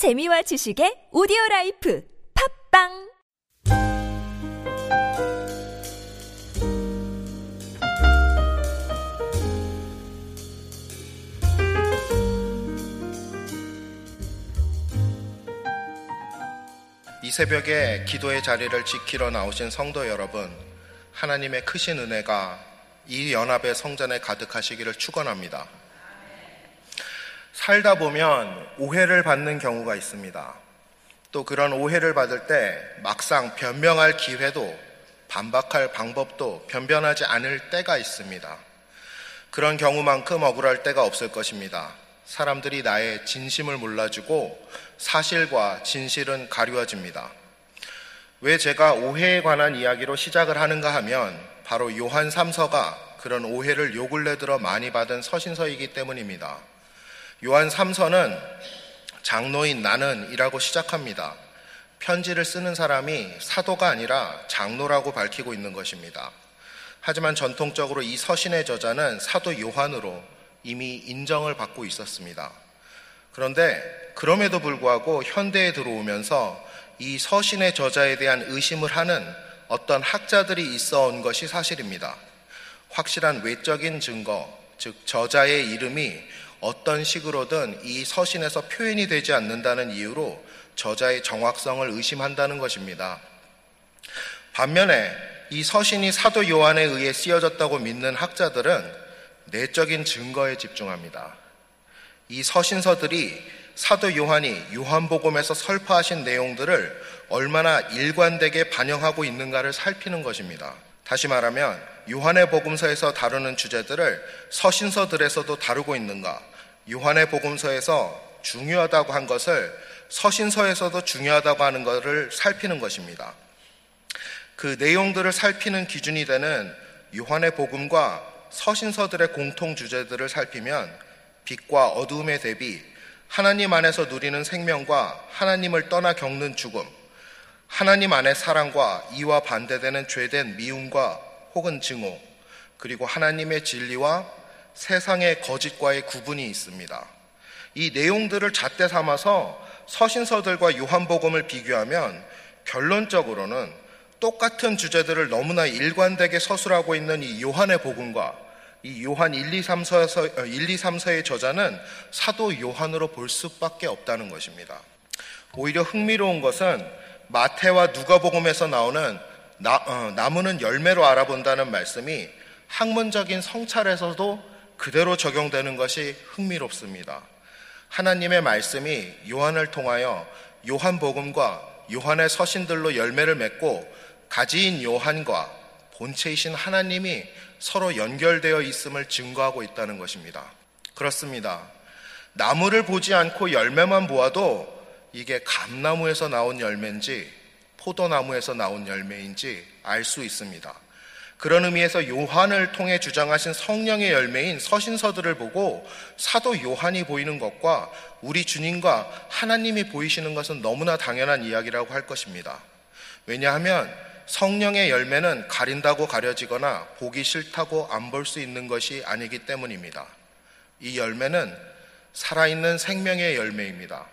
재미와 지식의 audio life 팟빵 이 새벽에 기도의 자리를 지키러 나오신 성도 여러분, 하나님의 크신 은혜가 이 연합의 성전에 가득하시기를 축원합니다. 살다 보면 오해를 받는 경우가 있습니다. 또 그런 오해를 받을 때 막상 변명할 기회도 반박할 방법도 변변하지 않을 때가 있습니다. 그런 경우만큼 억울할 때가 없을 것입니다. 사람들이 나의 진심을 몰라주고 사실과 진실은 가려워집니다. 왜 제가 오해에 관한 이야기로 시작을 하는가 하면 바로 요한 3서가 그런 오해를 요 근래 들어 많이 받은 서신서이기 때문입니다. 요한 3서는 장로인 나는 이라고 시작합니다. 편지를 쓰는 사람이 사도가 아니라 장로라고 밝히고 있는 것입니다. 하지만 전통적으로 이 서신의 저자는 사도 요한으로 이미 인정을 받고 있었습니다. 그런데 그럼에도 불구하고 현대에 들어오면서 이 서신의 저자에 대한 의심을 하는 어떤 학자들이 있어 온 것이 사실입니다. 확실한 외적인 증거, 즉 저자의 이름이 어떤 식으로든 이 서신에서 표현이 되지 않는다는 이유로 저자의 정확성을 의심한다는 것입니다. 반면에 이 서신이 사도 요한에 의해 쓰여졌다고 믿는 학자들은 내적인 증거에 집중합니다. 이 서신서들이 사도 요한이 요한복음에서 설파하신 내용들을 얼마나 일관되게 반영하고 있는가를 살피는 것입니다. 다시 말하면 요한의 복음서에서 다루는 주제들을 서신서들에서도 다루고 있는가, 요한의 복음서에서 중요하다고 한 것을 서신서에서도 중요하다고 하는 것을 살피는 것입니다. 그 내용들을 살피는 기준이 되는 요한의 복음과 서신서들의 공통 주제들을 살피면 빛과 어두움의 대비, 하나님 안에서 누리는 생명과 하나님을 떠나 겪는 죽음, 하나님 안의 사랑과 이와 반대되는 죄된 미움과 혹은 증오, 그리고 하나님의 진리와 세상의 거짓과의 구분이 있습니다. 이 내용들을 잣대 삼아서 서신서들과 요한복음을 비교하면 결론적으로는 똑같은 주제들을 너무나 일관되게 서술하고 있는 이 요한의 복음과 이 요한 1, 2, 3서에서 1, 2, 3서의 저자는 사도 요한으로 볼 수밖에 없다는 것입니다. 오히려 흥미로운 것은 마태와 누가복음에서 나오는 나, 어, 나무는 열매로 알아본다는 말씀이 학문적인 성찰에서도 그대로 적용되는 것이 흥미롭습니다. 하나님의 말씀이 요한을 통하여 요한복음과 요한의 서신들로 열매를 맺고 가지인 요한과 본체이신 하나님이 서로 연결되어 있음을 증거하고 있다는 것입니다. 그렇습니다. 나무를 보지 않고 열매만 보아도 이게 감나무에서 나온 열매인지 포도나무에서 나온 열매인지 알 수 있습니다. 그런 의미에서 요한을 통해 주장하신 성령의 열매인 서신서들을 보고 사도 요한이 보이는 것과 우리 주님과 하나님이 보이시는 것은 너무나 당연한 이야기라고 할 것입니다. 왜냐하면 성령의 열매는 가린다고 가려지거나 보기 싫다고 안 볼 수 있는 것이 아니기 때문입니다. 이 열매는 살아있는 생명의 열매입니다.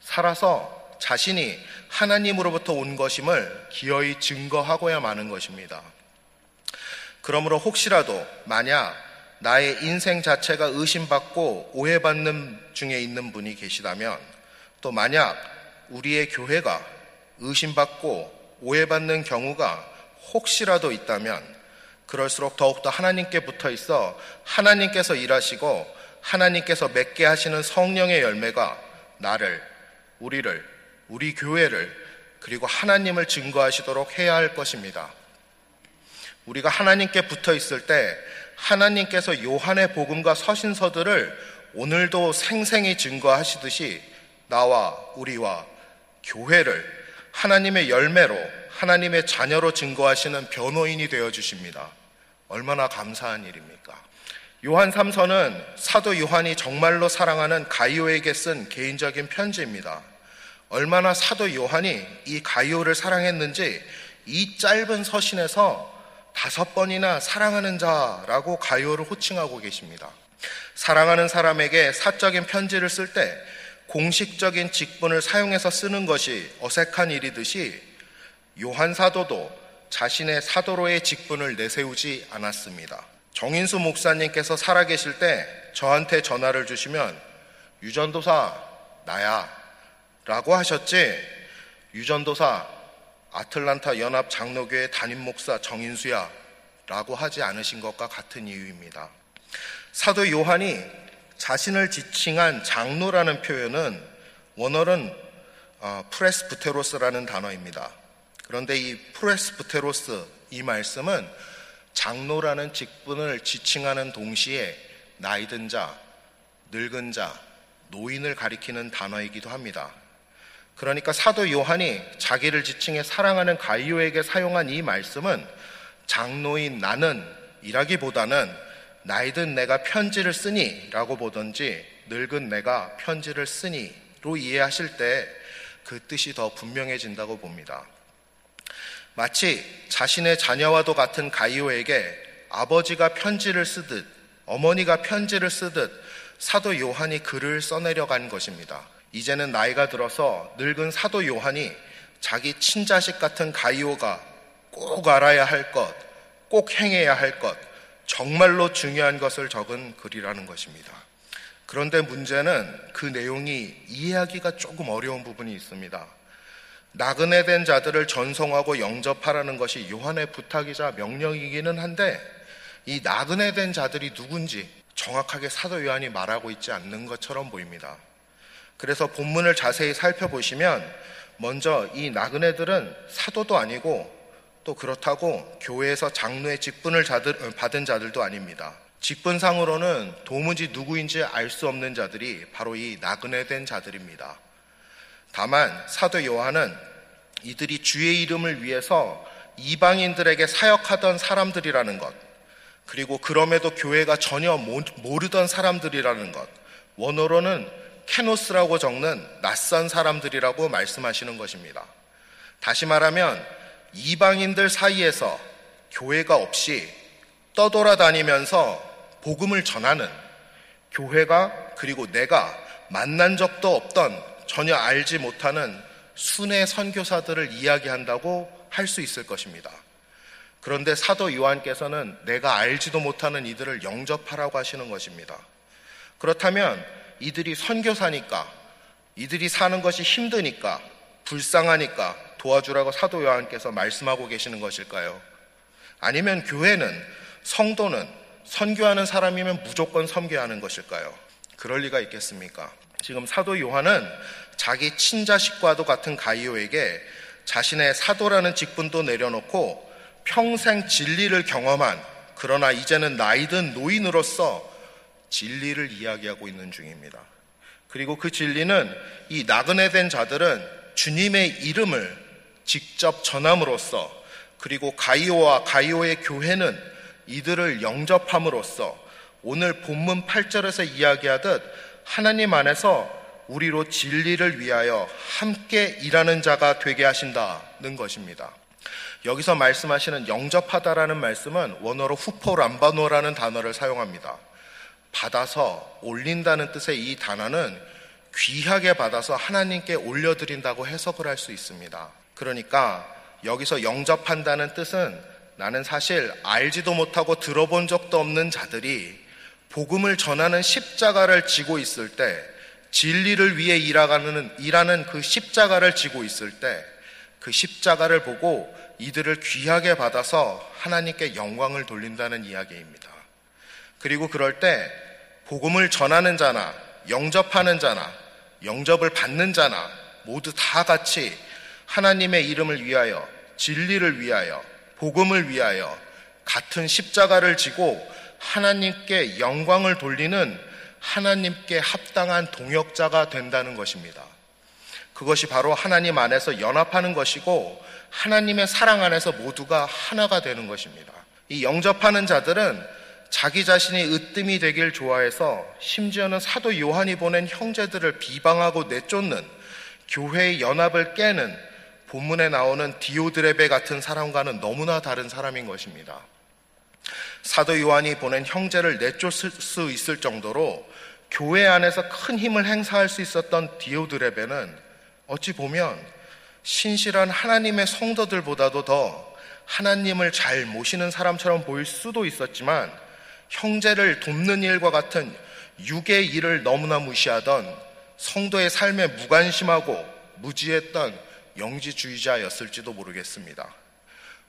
살아서 자신이 하나님으로부터 온 것임을 기어이 증거하고야 마는 것입니다. 그러므로 혹시라도 만약 나의 인생 자체가 의심받고 오해받는 중에 있는 분이 계시다면 또 만약 우리의 교회가 의심받고 오해받는 경우가 혹시라도 있다면 그럴수록 더욱더 하나님께 붙어 있어 하나님께서 일하시고 하나님께서 맺게 하시는 성령의 열매가 나를, 우리를, 우리 교회를 그리고 하나님을 증거하시도록 해야 할 것입니다. 우리가 하나님께 붙어 있을 때 하나님께서 요한의 복음과 서신서들을 오늘도 생생히 증거하시듯이 나와 우리와 교회를 하나님의 열매로 하나님의 자녀로 증거하시는 변호인이 되어 주십니다. 얼마나 감사한 일입니까? 요한 3서는 사도 요한이 정말로 사랑하는 가이오에게 쓴 개인적인 편지입니다. 얼마나 사도 요한이 이 가이오를 사랑했는지 이 짧은 서신에서 다섯 번이나 사랑하는 자라고 가요를 호칭하고 계십니다. 사랑하는 사람에게 사적인 편지를 쓸 때 공식적인 직분을 사용해서 쓰는 것이 어색한 일이듯이 요한 사도도 자신의 사도로의 직분을 내세우지 않았습니다. 정인수 목사님께서 살아계실 때 저한테 전화를 주시면 유전도사 나야 라고 하셨지 유전도사 아틀란타 연합 장로교회 담임 목사 정인수야 라고 하지 않으신 것과 같은 이유입니다. 사도 요한이 자신을 지칭한 장로라는 표현은 원어는 어, πρεσβύτερος라는 단어입니다. 그런데 이 πρεσβύτερος 이 말씀은 장로라는 직분을 지칭하는 동시에 나이 든 자, 늙은 자, 노인을 가리키는 단어이기도 합니다. 그러니까 사도 요한이 자기를 지칭해 사랑하는 가이오에게 사용한 이 말씀은 장로인 나는 이라기보다는 나이든 내가 편지를 쓰니 라고 보던지 늙은 내가 편지를 쓰니로 이해하실 때 그 뜻이 더 분명해진다고 봅니다. 마치 자신의 자녀와도 같은 가이오에게 아버지가 편지를 쓰듯 어머니가 편지를 쓰듯 사도 요한이 글을 써내려 간 것입니다. 이제는 나이가 들어서 늙은 사도 요한이 자기 친자식 같은 가이오가 꼭 알아야 할 것, 꼭 행해야 할 것, 정말로 중요한 것을 적은 글이라는 것입니다. 그런데 문제는 그 내용이 이해하기가 조금 어려운 부분이 있습니다. 나그네 된 자들을 전송하고 영접하라는 것이 요한의 부탁이자 명령이기는 한데 이 나그네 된 자들이 누군지 정확하게 사도 요한이 말하고 있지 않는 것처럼 보입니다. 그래서 본문을 자세히 살펴보시면 먼저 이 나그네들은 사도도 아니고 또 그렇다고 교회에서 장로의 직분을 받은 자들도 아닙니다. 직분상으로는 도무지 누구인지 알 수 없는 자들이 바로 이 나그네 된 자들입니다. 다만 사도 요한은 이들이 주의 이름을 위해서 이방인들에게 사역하던 사람들이라는 것, 그리고 그럼에도 교회가 전혀 모르던 사람들이라는 것, 원어로는 케노스라고 적는 낯선 사람들이라고 말씀하시는 것입니다. 다시 말하면 이방인들 사이에서 교회가 없이 떠돌아다니면서 복음을 전하는 교회가 그리고 내가 만난 적도 없던 전혀 알지 못하는 순회 선교사들을 이야기한다고 할 수 있을 것입니다. 그런데 사도 요한께서는 내가 알지도 못하는 이들을 영접하라고 하시는 것입니다. 그렇다면 이들이 선교사니까 이들이 사는 것이 힘드니까 불쌍하니까 도와주라고 사도 요한께서 말씀하고 계시는 것일까요? 아니면 교회는 성도는 선교하는 사람이면 무조건 섬교하는 것일까요? 그럴 리가 있겠습니까? 지금 사도 요한은 자기 친자식과도 같은 가이오에게 자신의 사도라는 직분도 내려놓고 평생 진리를 경험한 그러나 이제는 나이든 노인으로서 진리를 이야기하고 있는 중입니다. 그리고 그 진리는 이 나그네 된 자들은 주님의 이름을 직접 전함으로써 그리고 가이오와 가이오의 교회는 이들을 영접함으로써 오늘 본문 8절에서 이야기하듯 하나님 안에서 우리로 진리를 위하여 함께 일하는 자가 되게 하신다는 것입니다. 여기서 말씀하시는 영접하다라는 말씀은 원어로 후포 람바노라는 단어를 사용합니다. 받아서 올린다는 뜻의 이 단어는 귀하게 받아서 하나님께 올려드린다고 해석을 할 수 있습니다. 그러니까 여기서 영접한다는 뜻은 나는 사실 알지도 못하고 들어본 적도 없는 자들이 복음을 전하는 십자가를 지고 있을 때 진리를 위해 일하는, 일하는 그 십자가를 지고 있을 때 그 십자가를 보고 이들을 귀하게 받아서 하나님께 영광을 돌린다는 이야기입니다. 그리고 그럴 때 복음을 전하는 자나 영접하는 자나 영접을 받는 자나 모두 다 같이 하나님의 이름을 위하여 진리를 위하여 복음을 위하여 같은 십자가를 지고 하나님께 영광을 돌리는 하나님께 합당한 동역자가 된다는 것입니다. 그것이 바로 하나님 안에서 연합하는 것이고 하나님의 사랑 안에서 모두가 하나가 되는 것입니다. 이 영접하는 자들은 자기 자신이 으뜸이 되길 좋아해서 심지어는 사도 요한이 보낸 형제들을 비방하고 내쫓는 교회의 연합을 깨는 본문에 나오는 디오드레베 같은 사람과는 너무나 다른 사람인 것입니다. 사도 요한이 보낸 형제를 내쫓을 수 있을 정도로 교회 안에서 큰 힘을 행사할 수 있었던 디오드레베는 어찌 보면 신실한 하나님의 성도들보다도 더 하나님을 잘 모시는 사람처럼 보일 수도 있었지만 형제를 돕는 일과 같은 육의 일을 너무나 무시하던 성도의 삶에 무관심하고 무지했던 영지주의자였을지도 모르겠습니다.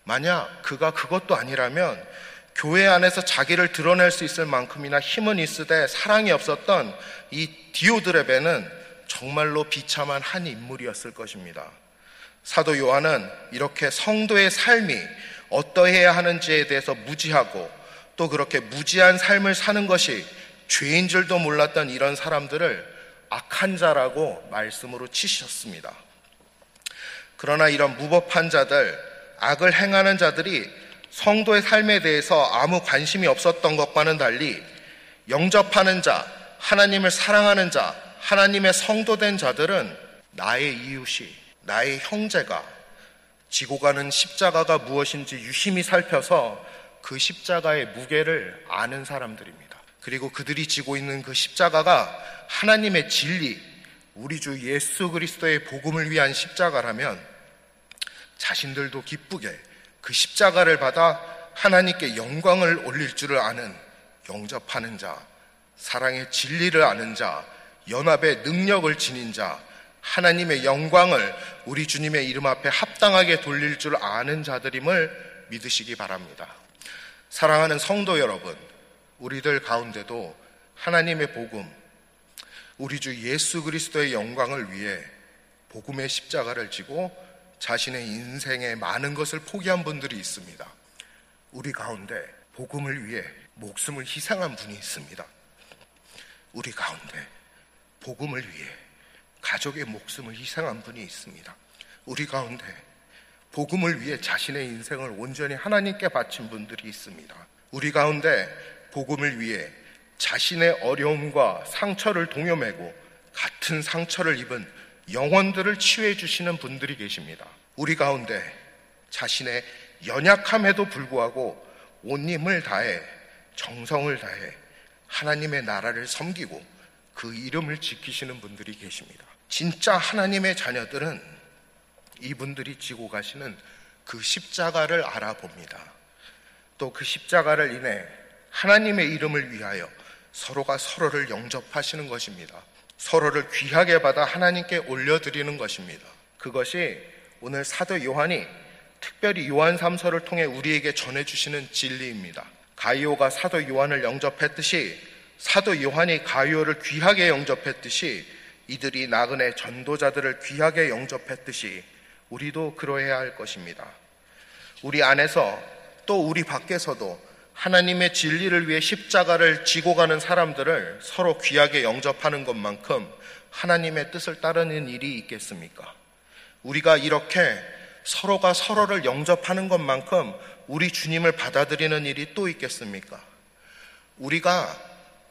만약 그가 그것도 아니라면 교회 안에서 자기를 드러낼 수 있을 만큼이나 힘은 있으되 사랑이 없었던 이 디오드레베는 정말로 비참한 한 인물이었을 것입니다. 사도 요한은 이렇게 성도의 삶이 어떠해야 하는지에 대해서 무지하고 또 그렇게 무지한 삶을 사는 것이 죄인 줄도 몰랐던 이런 사람들을 악한 자라고 말씀으로 치셨습니다. 그러나 이런 무법한 자들, 악을 행하는 자들이 성도의 삶에 대해서 아무 관심이 없었던 것과는 달리 영접하는 자, 하나님을 사랑하는 자, 하나님의 성도된 자들은 나의 이웃이, 나의 형제가 지고 가는 십자가가 무엇인지 유심히 살펴서 그 십자가의 무게를 아는 사람들입니다. 그리고 그들이 지고 있는 그 십자가가 하나님의 진리, 우리 주 예수 그리스도의 복음을 위한 십자가라면 자신들도 기쁘게 그 십자가를 받아 하나님께 영광을 올릴 줄을 아는 영접하는 자, 사랑의 진리를 아는 자, 연합의 능력을 지닌 자, 하나님의 영광을 우리 주님의 이름 앞에 합당하게 돌릴 줄 아는 자들임을 믿으시기 바랍니다. 사랑하는 성도 여러분, 우리들 가운데도 하나님의 복음, 우리 주 예수 그리스도의 영광을 위해 복음의 십자가를 지고 자신의 인생에 많은 것을 포기한 분들이 있습니다. 우리 가운데 복음을 위해 목숨을 희생한 분이 있습니다. 우리 가운데 복음을 위해 가족의 목숨을 희생한 분이 있습니다. 우리 가운데 복음을 위해 자신의 인생을 온전히 하나님께 바친 분들이 있습니다. 우리 가운데 복음을 위해 자신의 어려움과 상처를 동요매고 같은 상처를 입은 영혼들을 치유해 주시는 분들이 계십니다. 우리 가운데 자신의 연약함에도 불구하고 온 힘을 다해 정성을 다해 하나님의 나라를 섬기고 그 이름을 지키시는 분들이 계십니다. 진짜 하나님의 자녀들은 이분들이 지고 가시는 그 십자가를 알아봅니다. 또 그 십자가를 인해 하나님의 이름을 위하여 서로가 서로를 영접하시는 것입니다. 서로를 귀하게 받아 하나님께 올려드리는 것입니다. 그것이 오늘 사도 요한이 특별히 요한 3서를 통해 우리에게 전해주시는 진리입니다. 가이오가 사도 요한을 영접했듯이 사도 요한이 가이오를 귀하게 영접했듯이 이들이 나그네 전도자들을 귀하게 영접했듯이 우리도 그러해야 할 것입니다. 우리 안에서 또 우리 밖에서도 하나님의 진리를 위해 십자가를 지고 가는 사람들을 서로 귀하게 영접하는 것만큼 하나님의 뜻을 따르는 일이 있겠습니까? 우리가 이렇게 서로가 서로를 영접하는 것만큼 우리 주님을 받아들이는 일이 또 있겠습니까? 우리가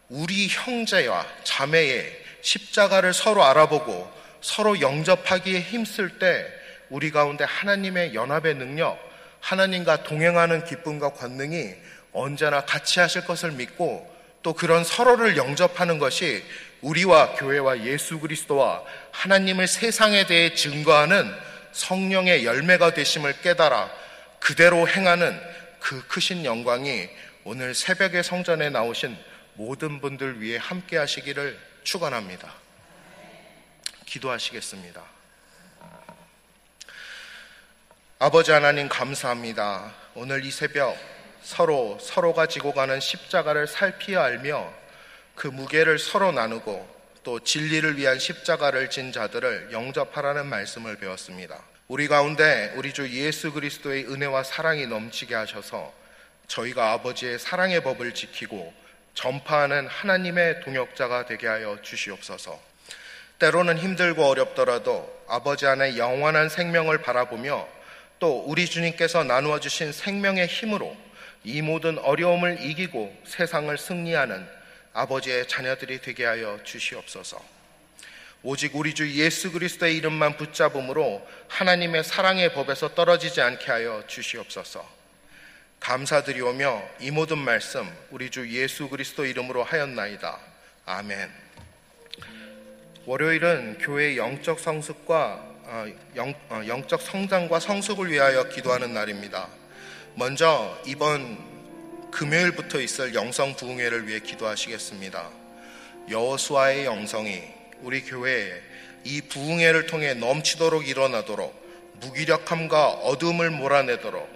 우리 형제와 자매의 십자가를 서로 알아보고 서로 영접하기에 힘쓸 때 우리 가운데 하나님의 연합의 능력, 하나님과 동행하는 기쁨과 권능이 언제나 같이 하실 것을 믿고 또 그런 서로를 영접하는 것이 우리와 교회와 예수 그리스도와 하나님을 세상에 대해 증거하는 성령의 열매가 되심을 깨달아 그대로 행하는 그 크신 영광이 오늘 새벽에 성전에 나오신 모든 분들 위해 함께 하시기를 축원합니다. 기도하시겠습니다. 아버지 하나님 감사합니다. 오늘 이 새벽 서로 서로가 지고 가는 십자가를 살피 알며 그 무게를 서로 나누고 또 진리를 위한 십자가를 진 자들을 영접하라는 말씀을 배웠습니다. 우리 가운데 우리 주 예수 그리스도의 은혜와 사랑이 넘치게 하셔서 저희가 아버지의 사랑의 법을 지키고 전파하는 하나님의 동역자가 되게 하여 주시옵소서. 때로는 힘들고 어렵더라도 아버지 안에 영원한 생명을 바라보며 또 우리 주님께서 나누어 주신 생명의 힘으로 이 모든 어려움을 이기고 세상을 승리하는 아버지의 자녀들이 되게 하여 주시옵소서. 오직 우리 주 예수 그리스도의 이름만 붙잡음으로 하나님의 사랑의 법에서 떨어지지 않게 하여 주시옵소서. 감사드리오며 이 모든 말씀 우리 주 예수 그리스도 이름으로 하였나이다. 아멘. 월요일은 교회의 영적 성숙과 어, 영, 어, 영적 성장과 성숙을 위하여 기도하는 날입니다. 먼저 이번 금요일부터 있을 영성 부흥회를 위해 기도하시겠습니다. 여호수아의 영성이 우리 교회에 이 부흥회를 통해 넘치도록 일어나도록 무기력함과 어둠을 몰아내도록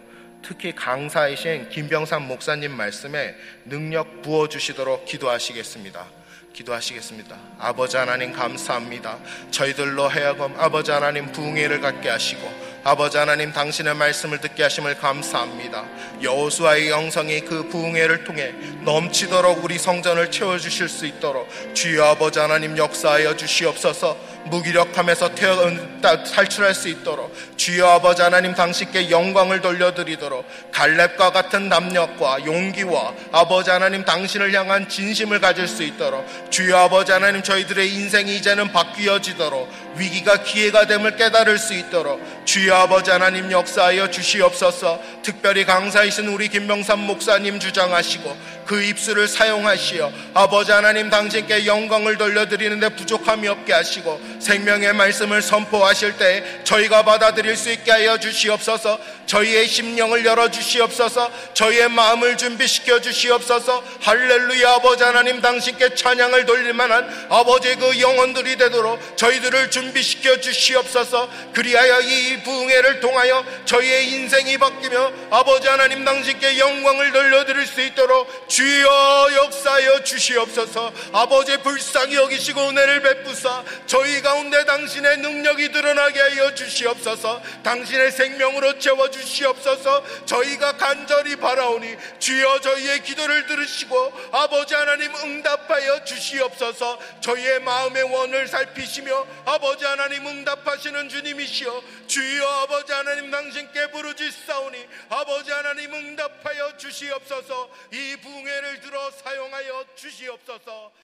특히 강사이신 김병삼 목사님 말씀에 능력 부어 주시도록 기도하시겠습니다. 기도하시겠습니다. 아버지 하나님 감사합니다. 저희들로 하여금 아버지 하나님 부흥회를 갖게 하시고 아버지 하나님 당신의 말씀을 듣게 하심을 감사합니다. 여호수아의 영성이 그 부흥회를 통해 넘치도록 우리 성전을 채워 주실 수 있도록 주여 아버지 하나님 역사하여 주시옵소서. 무기력함에서 태어 탈출할 수 있도록 주여 아버지 하나님 당신께 영광을 돌려드리도록 갈렙과 같은 담력과 용기와 아버지 하나님 당신을 향한 진심을 가질 수 있도록 주여 아버지 하나님 저희들의 인생이 이제는 바뀌어지도록 위기가 기회가 됨을 깨달을 수 있도록 주여 아버지 하나님 역사하여 주시옵소서. 특별히 강사이신 우리 김명삼 목사님 주장하시고 그 입술을 사용하시어 아버지 하나님 당신께 영광을 돌려드리는데 부족함이 없게 하시고 생명의 말씀을 선포하실 때 저희가 받아들일 수 있게 하여 주시옵소서. 저희의 심령을 열어 주시옵소서. 저희의 마음을 준비시켜 주시옵소서. 할렐루야 아버지 하나님 당신께 찬양을 돌릴 만한 아버지의 그 영혼들이 되도록 저희들을 준비시켜 주시옵소서. 그리하여 이 부흥회를 통하여 저희의 인생이 바뀌며 아버지 하나님 당신께 영광을 돌려드릴 수 있도록 주여 역사여 주시옵소서. 아버지 불쌍히 여기시고 은혜를 베푸사 저희 가운데 당신의 능력이 드러나게 하여 주시옵소서. 당신의 생명으로 채워 주시옵소서. 저희가 간절히 바라오니 주여 저희의 기도를 들으시고 아버지 하나님 응답하여 주시옵소서. 저희의 마음의 원을 살피시며 아버지 하나님 응답하시는 주님이시여. 주여 아버지 하나님 당신께 부르짖사오니 아버지 하나님 응답하여 주시옵소서. 이 붕해를 들어 사용하여 주시옵소서